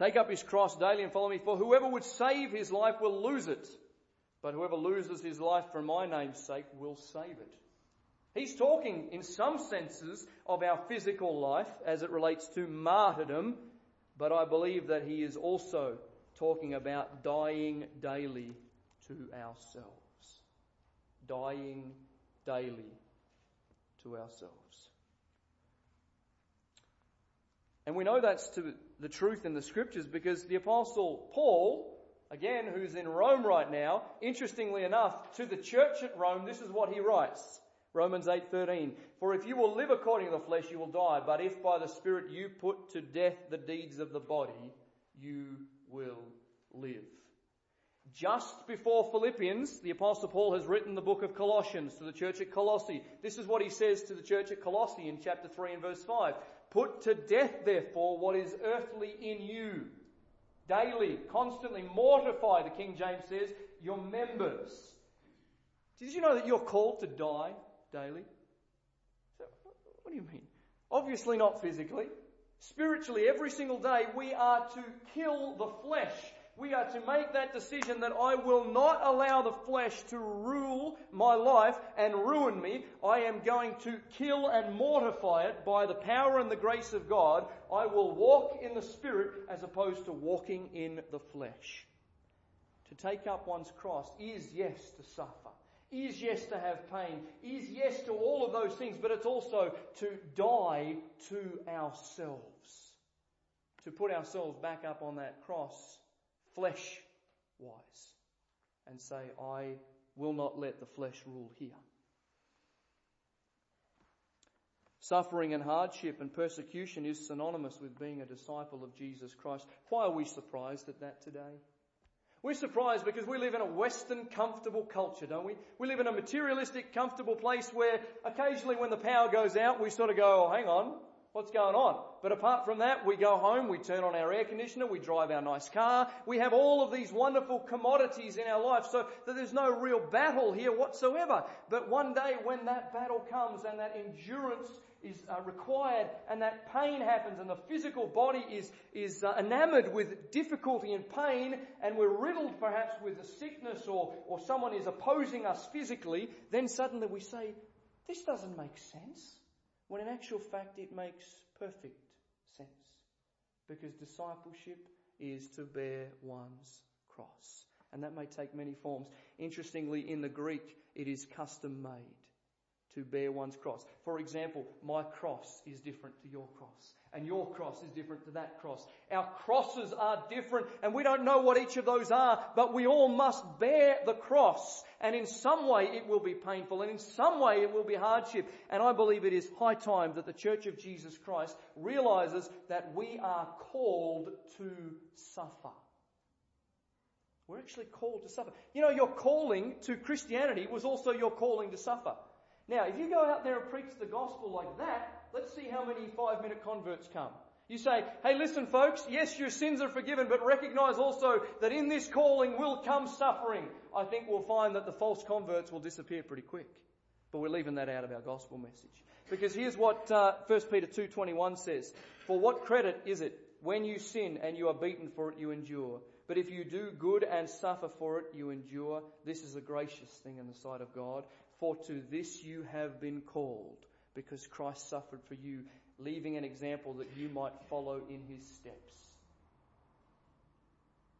Take up his cross daily and follow me, for whoever would save his life will lose it. But whoever loses his life for my name's sake will save it. He's talking in some senses of our physical life as it relates to martyrdom, but I believe that he is also talking about dying daily to ourselves. Dying daily to ourselves. And we know that's to the truth in the scriptures because the apostle Paul, again, who's in Rome right now, interestingly enough, to the church at Rome, this is what he writes. Romans 8:13 For if you will live according to the flesh you will die but if by the spirit you put to death the deeds of the body you will live. Just before Philippians the apostle Paul has written the book of Colossians to the church at Colossae. This is what he says to the church at Colossae in chapter 3 and verse 5. Put to death, therefore, what is earthly in you. Daily, constantly mortify, the King James says, your members. Did you know that you're called to die daily? So, what do you mean? Obviously not physically. Spiritually, every single day, we are to kill the flesh. We are to make that decision that I will not allow the flesh to rule my life and ruin me. I am going to kill and mortify it by the power and the grace of God. I will walk in the Spirit as opposed to walking in the flesh. To take up one's cross is, yes, to suffer, is, yes, to have pain, is, yes, to all of those things, but it's also to die to ourselves. To put ourselves back up on that cross flesh wise and say, I will not let the flesh rule here. Suffering and hardship and persecution is synonymous with being a disciple of Jesus Christ. Why are we surprised at that today? We're surprised because we live in a Western comfortable culture, don't we? We live in a materialistic comfortable place where occasionally when the power goes out, we sort of go, oh, hang on, What's going on? But apart from that, we go home, we turn on our air conditioner, we drive our nice car, we have all of these wonderful commodities in our life so that there's no real battle here whatsoever. But one day when that battle comes and that endurance is uh, required and that pain happens and the physical body is, is uh, enamored with difficulty and pain and we're riddled perhaps with a sickness or, or someone is opposing us physically, then suddenly we say, this doesn't make sense. When in actual fact it makes perfect sense. Because discipleship is to bear one's cross. And that may take many forms. Interestingly, in the Greek, it is custom made to bear one's cross. For example, my cross is different to your cross. And your cross is different to that cross. Our crosses are different and we don't know what each of those are, but we all must bear the cross. And in some way it will be painful and in some way it will be hardship. And I believe it is high time that the Church of Jesus Christ realizes that we are called to suffer. We're actually called to suffer. You know, your calling to Christianity was also your calling to suffer. Now, if you go out there and preach the gospel like that, let's see how many five minute converts come. You say, hey listen folks, yes your sins are forgiven, but recognize also that in this calling will come suffering. I think we'll find that the false converts will disappear pretty quick. But we're leaving that out of our gospel message. Because here's what uh, 1 Peter 2.21 says. For what credit is it when you sin and you are beaten for it you endure? But if you do good and suffer for it, you endure. This is a gracious thing in the sight of God. For to this you have been called because Christ suffered for you, leaving an example that you might follow in his steps.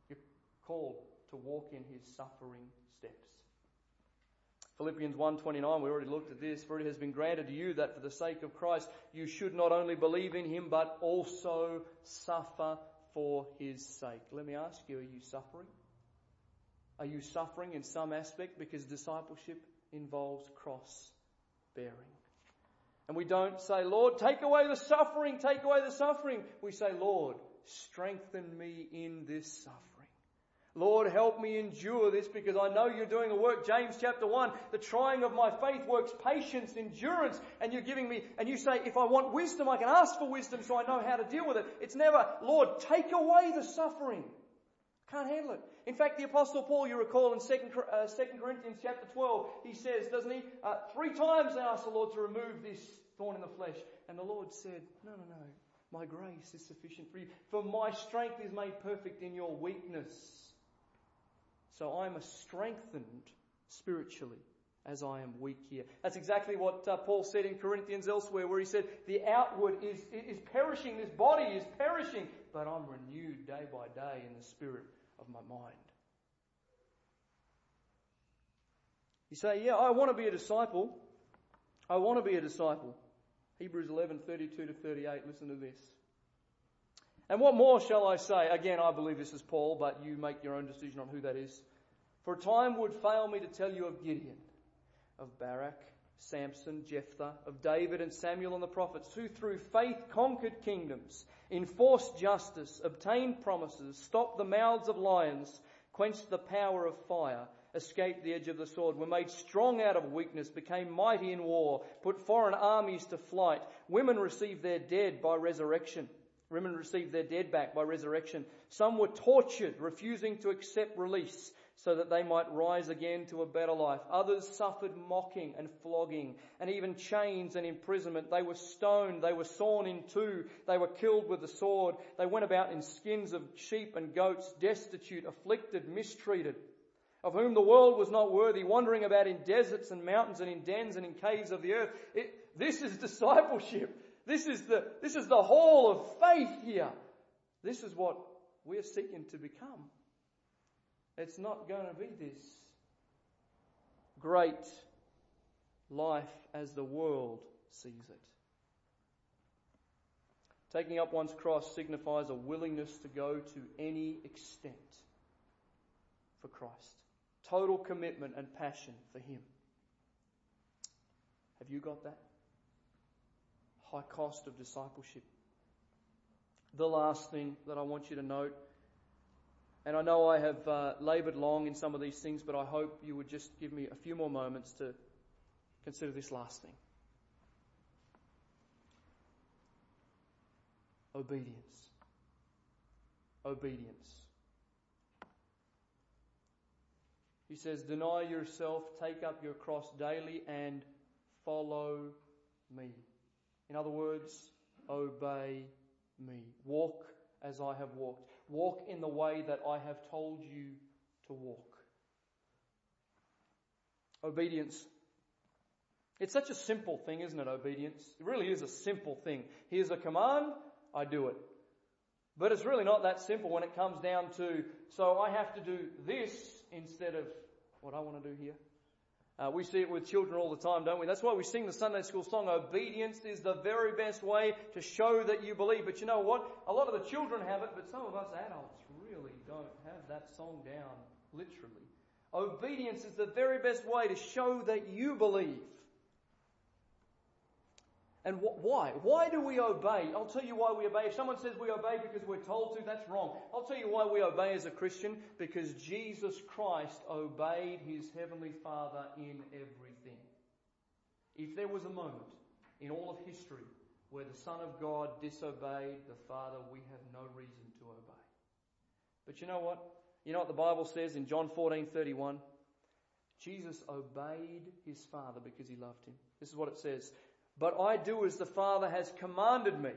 You're called to walk in his suffering steps. Philippians 1:29 we already looked at this for it has been granted to you that for the sake of Christ you should not only believe in him but also suffer for his sake. Let me ask you are you suffering? Are you suffering in some aspect because discipleship involves cross bearing? And we don't say, Lord, take away the suffering, take away the suffering. We say, Lord, strengthen me in this suffering. Lord, help me endure this because I know you're doing a work. James chapter 1, the trying of my faith works patience, endurance, and you're giving me, and you say, if I want wisdom, I can ask for wisdom so I know how to deal with it. It's never, Lord, take away the suffering. Can't handle it. In fact, the Apostle Paul, you recall in 2, uh, 2 Corinthians chapter 12, he says, doesn't he? Uh, three times they asked the Lord to remove this thorn in the flesh. And the Lord said, No, no, no. My grace is sufficient for you. For my strength is made perfect in your weakness. So I'm strengthened spiritually as I am weak here. That's exactly what uh, Paul said in Corinthians elsewhere, where he said, The outward is, is perishing, this body is perishing, but I'm renewed day by day in the spirit of my mind. You say, Yeah, I want to be a disciple. I want to be a disciple. Hebrews 11, 32 to 38. Listen to this. And what more shall I say? Again, I believe this is Paul, but you make your own decision on who that is. For time would fail me to tell you of Gideon, of Barak, Samson, Jephthah, of David and Samuel and the prophets, who through faith conquered kingdoms, enforced justice, obtained promises, stopped the mouths of lions, quenched the power of fire, escaped the edge of the sword, were made strong out of weakness, became mighty in war, put foreign armies to flight. Women received their dead by resurrection. Women received their dead back by resurrection. Some were tortured, refusing to accept release. so that they might rise again to a better life. Others suffered mocking and flogging and even chains and imprisonment. They were stoned. They were sawn in two. They were killed with the sword. They went about in skins of sheep and goats, destitute, afflicted, mistreated, of whom the world was not worthy, wandering about in deserts and mountains and in dens and in caves of the earth. It, this is discipleship. This is the, this is the hall of faith here. This is what we're seeking to become. It's not going to be this great life as the world sees it. Taking up one's cross signifies a willingness to go to any extent for Christ. Total commitment and passion for Him. Have you got that? High cost of discipleship. The last thing that I want you to note and I know I have uh, laboured long in some of these things, but I hope you would just give me a few more moments to consider this last thing obedience. Obedience. He says, Deny yourself, take up your cross daily, and follow me. In other words, obey me. Walk as I have walked. Walk in the way that I have told you to walk. Obedience. It's such a simple thing, isn't it? Obedience. It really is a simple thing. Here's a command, I do it. But it's really not that simple when it comes down to, so I have to do this instead of what I want to do here. Uh, we see it with children all the time, don't we? That's why we sing the Sunday school song, Obedience is the very best way to show that you believe. But you know what? A lot of the children have it, but some of us adults really don't have that song down, literally. Obedience is the very best way to show that you believe. And wh- why? Why do we obey? I'll tell you why we obey. If someone says we obey because we're told to, that's wrong. I'll tell you why we obey as a Christian. Because Jesus Christ obeyed his heavenly Father in everything. If there was a moment in all of history where the Son of God disobeyed the Father, we have no reason to obey. But you know what? You know what the Bible says in John 14:31? Jesus obeyed his Father because he loved him. This is what it says. But I do as the Father has commanded me,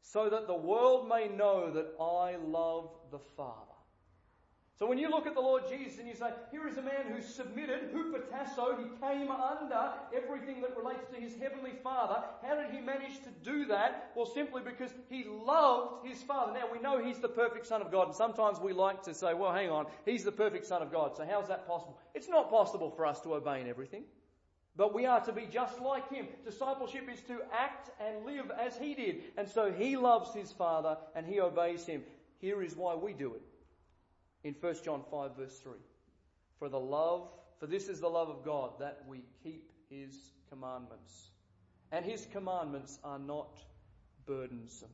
so that the world may know that I love the Father. So when you look at the Lord Jesus and you say, here is a man who submitted, hupotasso, he came under everything that relates to his heavenly Father. How did he manage to do that? Well, simply because he loved his Father. Now we know he's the perfect Son of God, and sometimes we like to say, well, hang on, he's the perfect Son of God, so how's that possible? It's not possible for us to obey in everything. But we are to be just like him. Discipleship is to act and live as he did. And so he loves his Father and he obeys him. Here is why we do it. In 1 John 5 verse 3. For the love, for this is the love of God, that we keep his commandments. And his commandments are not burdensome.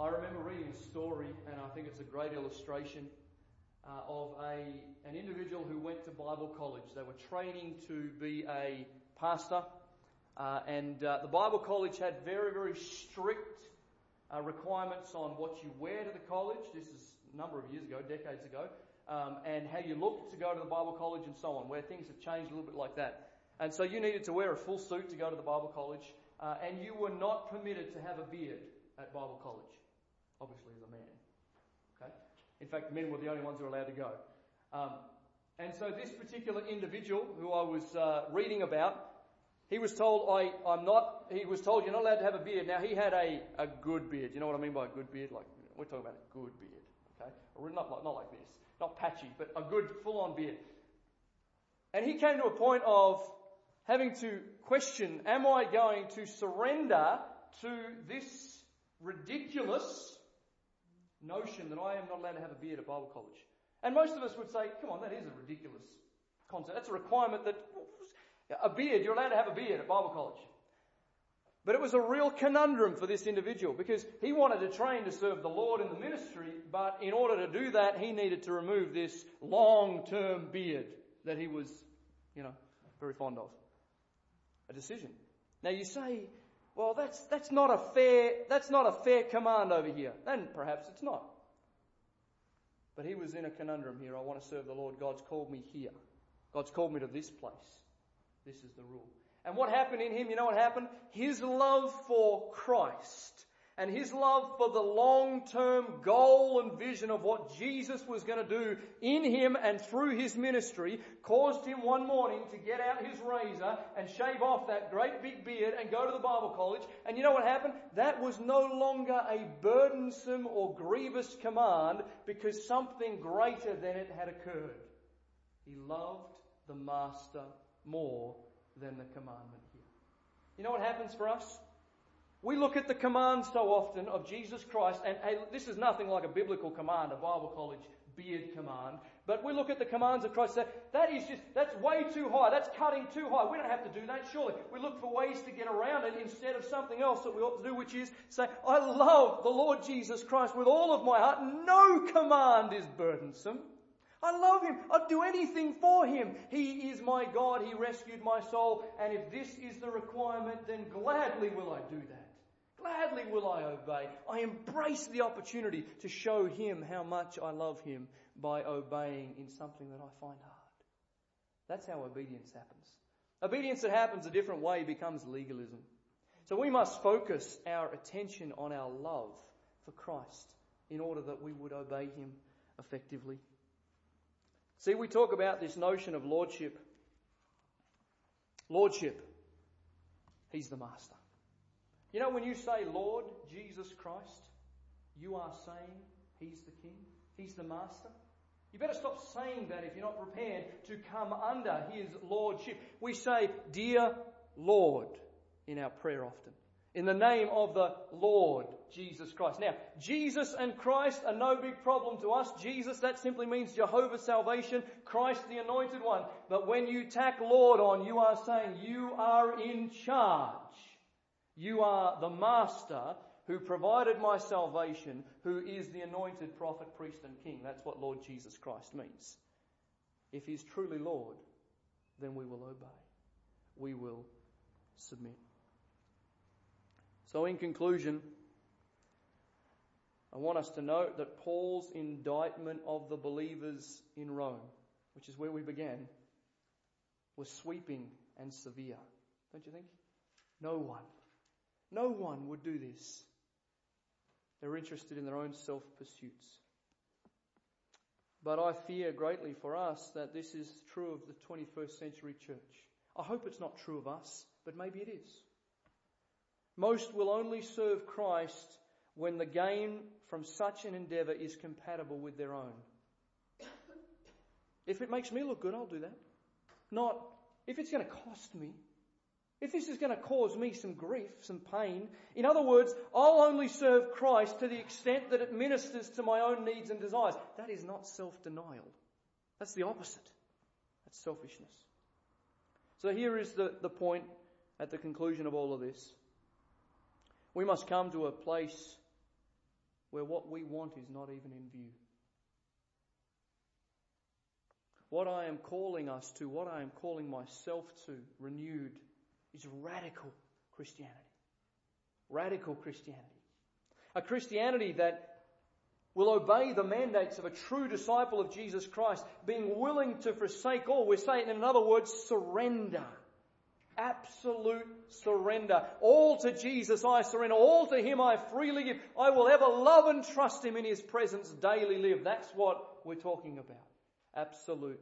I remember reading a story, and I think it's a great illustration uh, of a, an individual who went to Bible college. They were training to be a pastor, uh, and uh, the Bible college had very, very strict uh, requirements on what you wear to the college. This is a number of years ago, decades ago, um, and how you look to go to the Bible college and so on, where things have changed a little bit like that. And so you needed to wear a full suit to go to the Bible college, uh, and you were not permitted to have a beard at Bible college, obviously as a man. In fact, men were the only ones who were allowed to go. Um, and so this particular individual who I was uh, reading about, he was told, I, I'm not, he was told you're not allowed to have a beard. Now he had a, a good beard. You know what I mean by a good beard? Like, we're talking about a good beard, okay? Not like, not like this. Not patchy, but a good full on beard. And he came to a point of having to question, am I going to surrender to this ridiculous notion that I am not allowed to have a beard at Bible college. And most of us would say, come on, that is a ridiculous concept. That's a requirement that a beard, you're allowed to have a beard at Bible college. But it was a real conundrum for this individual because he wanted to train to serve the Lord in the ministry, but in order to do that, he needed to remove this long-term beard that he was, you know, very fond of. A decision. Now you say, well, that's, that's not a fair, that's not a fair command over here. And perhaps it's not. But he was in a conundrum here. I want to serve the Lord. God's called me here. God's called me to this place. This is the rule. And what happened in him, you know what happened? His love for Christ and his love for the long-term goal and vision of what Jesus was going to do in him and through his ministry caused him one morning to get out his razor and shave off that great big beard and go to the Bible college. And you know what happened? That was no longer a burdensome or grievous command because something greater than it had occurred. He loved the master more than the commandment here. You know what happens for us? We look at the commands so often of Jesus Christ, and hey, this is nothing like a biblical command, a Bible college beard command, but we look at the commands of Christ and say, that is just, that's way too high, that's cutting too high. We don't have to do that, surely. We look for ways to get around it instead of something else that we ought to do, which is say, I love the Lord Jesus Christ with all of my heart. No command is burdensome. I love him. I'd do anything for him. He is my God. He rescued my soul. And if this is the requirement, then gladly will I do that. Gladly will I obey. I embrace the opportunity to show him how much I love him by obeying in something that I find hard. That's how obedience happens. Obedience that happens a different way becomes legalism. So we must focus our attention on our love for Christ in order that we would obey him effectively. See, we talk about this notion of lordship. Lordship. He's the master. You know, when you say Lord Jesus Christ, you are saying He's the King, He's the Master. You better stop saying that if you're not prepared to come under His Lordship. We say, Dear Lord, in our prayer often. In the name of the Lord Jesus Christ. Now, Jesus and Christ are no big problem to us. Jesus, that simply means Jehovah's salvation. Christ, the anointed one. But when you tack Lord on, you are saying you are in charge. You are the master who provided my salvation, who is the anointed prophet, priest, and king. That's what Lord Jesus Christ means. If he's truly Lord, then we will obey. We will submit. So, in conclusion, I want us to note that Paul's indictment of the believers in Rome, which is where we began, was sweeping and severe. Don't you think? No one no one would do this. They're interested in their own self pursuits. But I fear greatly for us that this is true of the 21st century church. I hope it's not true of us, but maybe it is. Most will only serve Christ when the gain from such an endeavour is compatible with their own. If it makes me look good, I'll do that. Not if it's going to cost me. If this is going to cause me some grief, some pain, in other words, I'll only serve Christ to the extent that it ministers to my own needs and desires. That is not self denial. That's the opposite. That's selfishness. So here is the, the point at the conclusion of all of this. We must come to a place where what we want is not even in view. What I am calling us to, what I am calling myself to, renewed is radical Christianity. Radical Christianity. A Christianity that will obey the mandates of a true disciple of Jesus Christ, being willing to forsake all. We're saying, in other words, surrender. Absolute surrender. All to Jesus I surrender. All to Him I freely give. I will ever love and trust Him in His presence daily live. That's what we're talking about. Absolute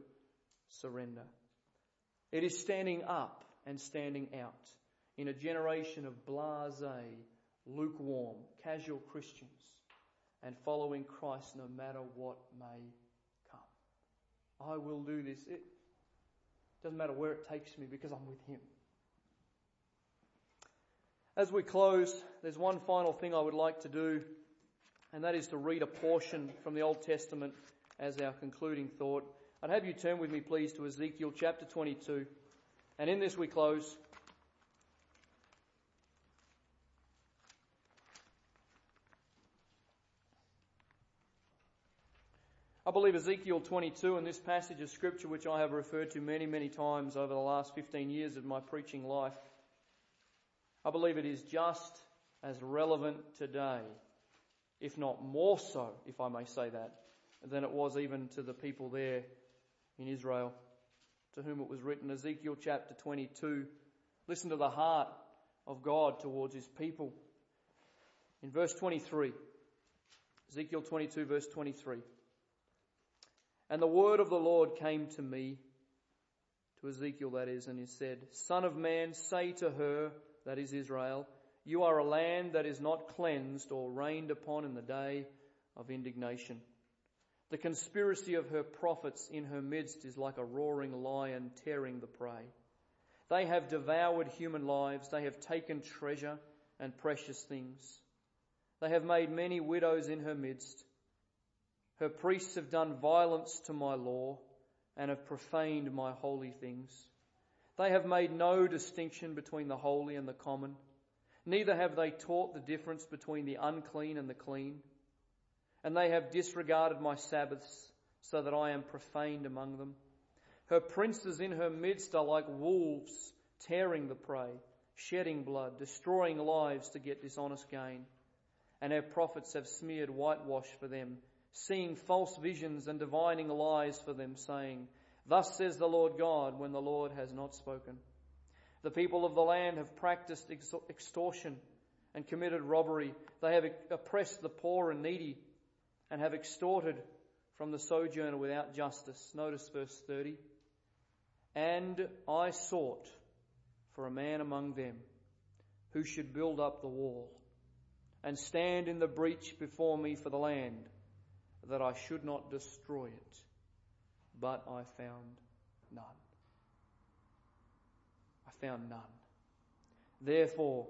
surrender. It is standing up and standing out in a generation of blase, lukewarm, casual Christians and following Christ no matter what may come. I will do this. It doesn't matter where it takes me because I'm with Him. As we close, there's one final thing I would like to do, and that is to read a portion from the Old Testament as our concluding thought. I'd have you turn with me, please, to Ezekiel chapter 22. And in this we close. I believe Ezekiel 22 and this passage of scripture, which I have referred to many, many times over the last 15 years of my preaching life, I believe it is just as relevant today, if not more so, if I may say that, than it was even to the people there in Israel to whom it was written. Ezekiel chapter 22. Listen to the heart of God towards his people. In verse 23, Ezekiel 22, verse 23. And the word of the Lord came to me, to Ezekiel that is, and he said, Son of man, say to her, that is Israel, you are a land that is not cleansed or rained upon in the day of indignation. The conspiracy of her prophets in her midst is like a roaring lion tearing the prey. They have devoured human lives. They have taken treasure and precious things. They have made many widows in her midst. Her priests have done violence to my law and have profaned my holy things. They have made no distinction between the holy and the common. Neither have they taught the difference between the unclean and the clean and they have disregarded my Sabbaths, so that I am profaned among them. Her princes in her midst are like wolves, tearing the prey, shedding blood, destroying lives to get dishonest gain. And her prophets have smeared whitewash for them, seeing false visions and divining lies for them, saying, Thus says the Lord God, when the Lord has not spoken. The people of the land have practiced extortion and committed robbery. They have oppressed the poor and needy and have extorted from the sojourner without justice. Notice verse 30. And I sought for a man among them who should build up the wall and stand in the breach before me for the land, that I should not destroy it. But I found none. I found none. Therefore,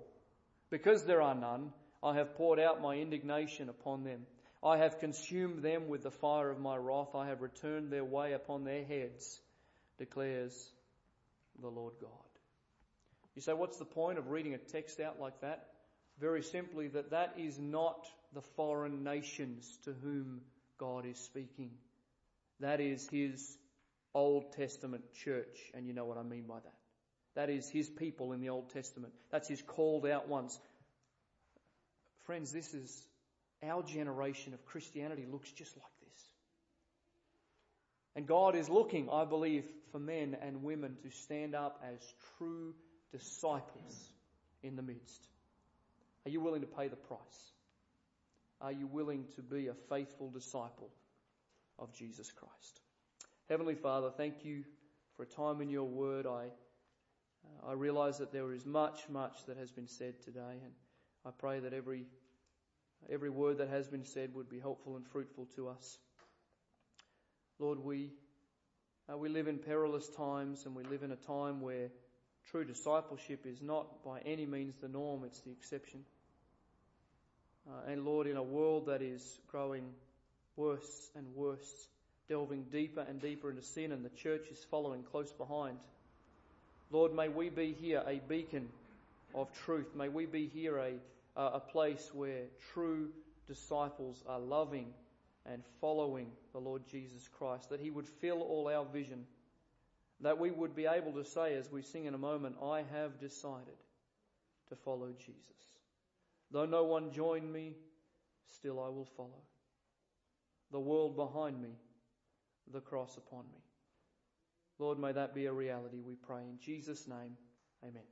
because there are none, I have poured out my indignation upon them I have consumed them with the fire of my wrath. I have returned their way upon their heads, declares the Lord God. You say, what's the point of reading a text out like that? Very simply, that that is not the foreign nations to whom God is speaking. That is His Old Testament church, and you know what I mean by that. That is His people in the Old Testament. That's His called out ones. Friends, this is our generation of Christianity looks just like this. And God is looking, I believe, for men and women to stand up as true disciples in the midst. Are you willing to pay the price? Are you willing to be a faithful disciple of Jesus Christ? Heavenly Father, thank you for a time in your word. I, uh, I realize that there is much, much that has been said today, and I pray that every every word that has been said would be helpful and fruitful to us. Lord, we, uh, we live in perilous times and we live in a time where true discipleship is not by any means the norm, it's the exception. Uh, and Lord, in a world that is growing worse and worse, delving deeper and deeper into sin, and the church is following close behind. Lord, may we be here a beacon of truth. May we be here a a place where true disciples are loving and following the Lord Jesus Christ, that He would fill all our vision, that we would be able to say, as we sing in a moment, I have decided to follow Jesus. Though no one join me, still I will follow. The world behind me, the cross upon me. Lord, may that be a reality, we pray. In Jesus' name, amen.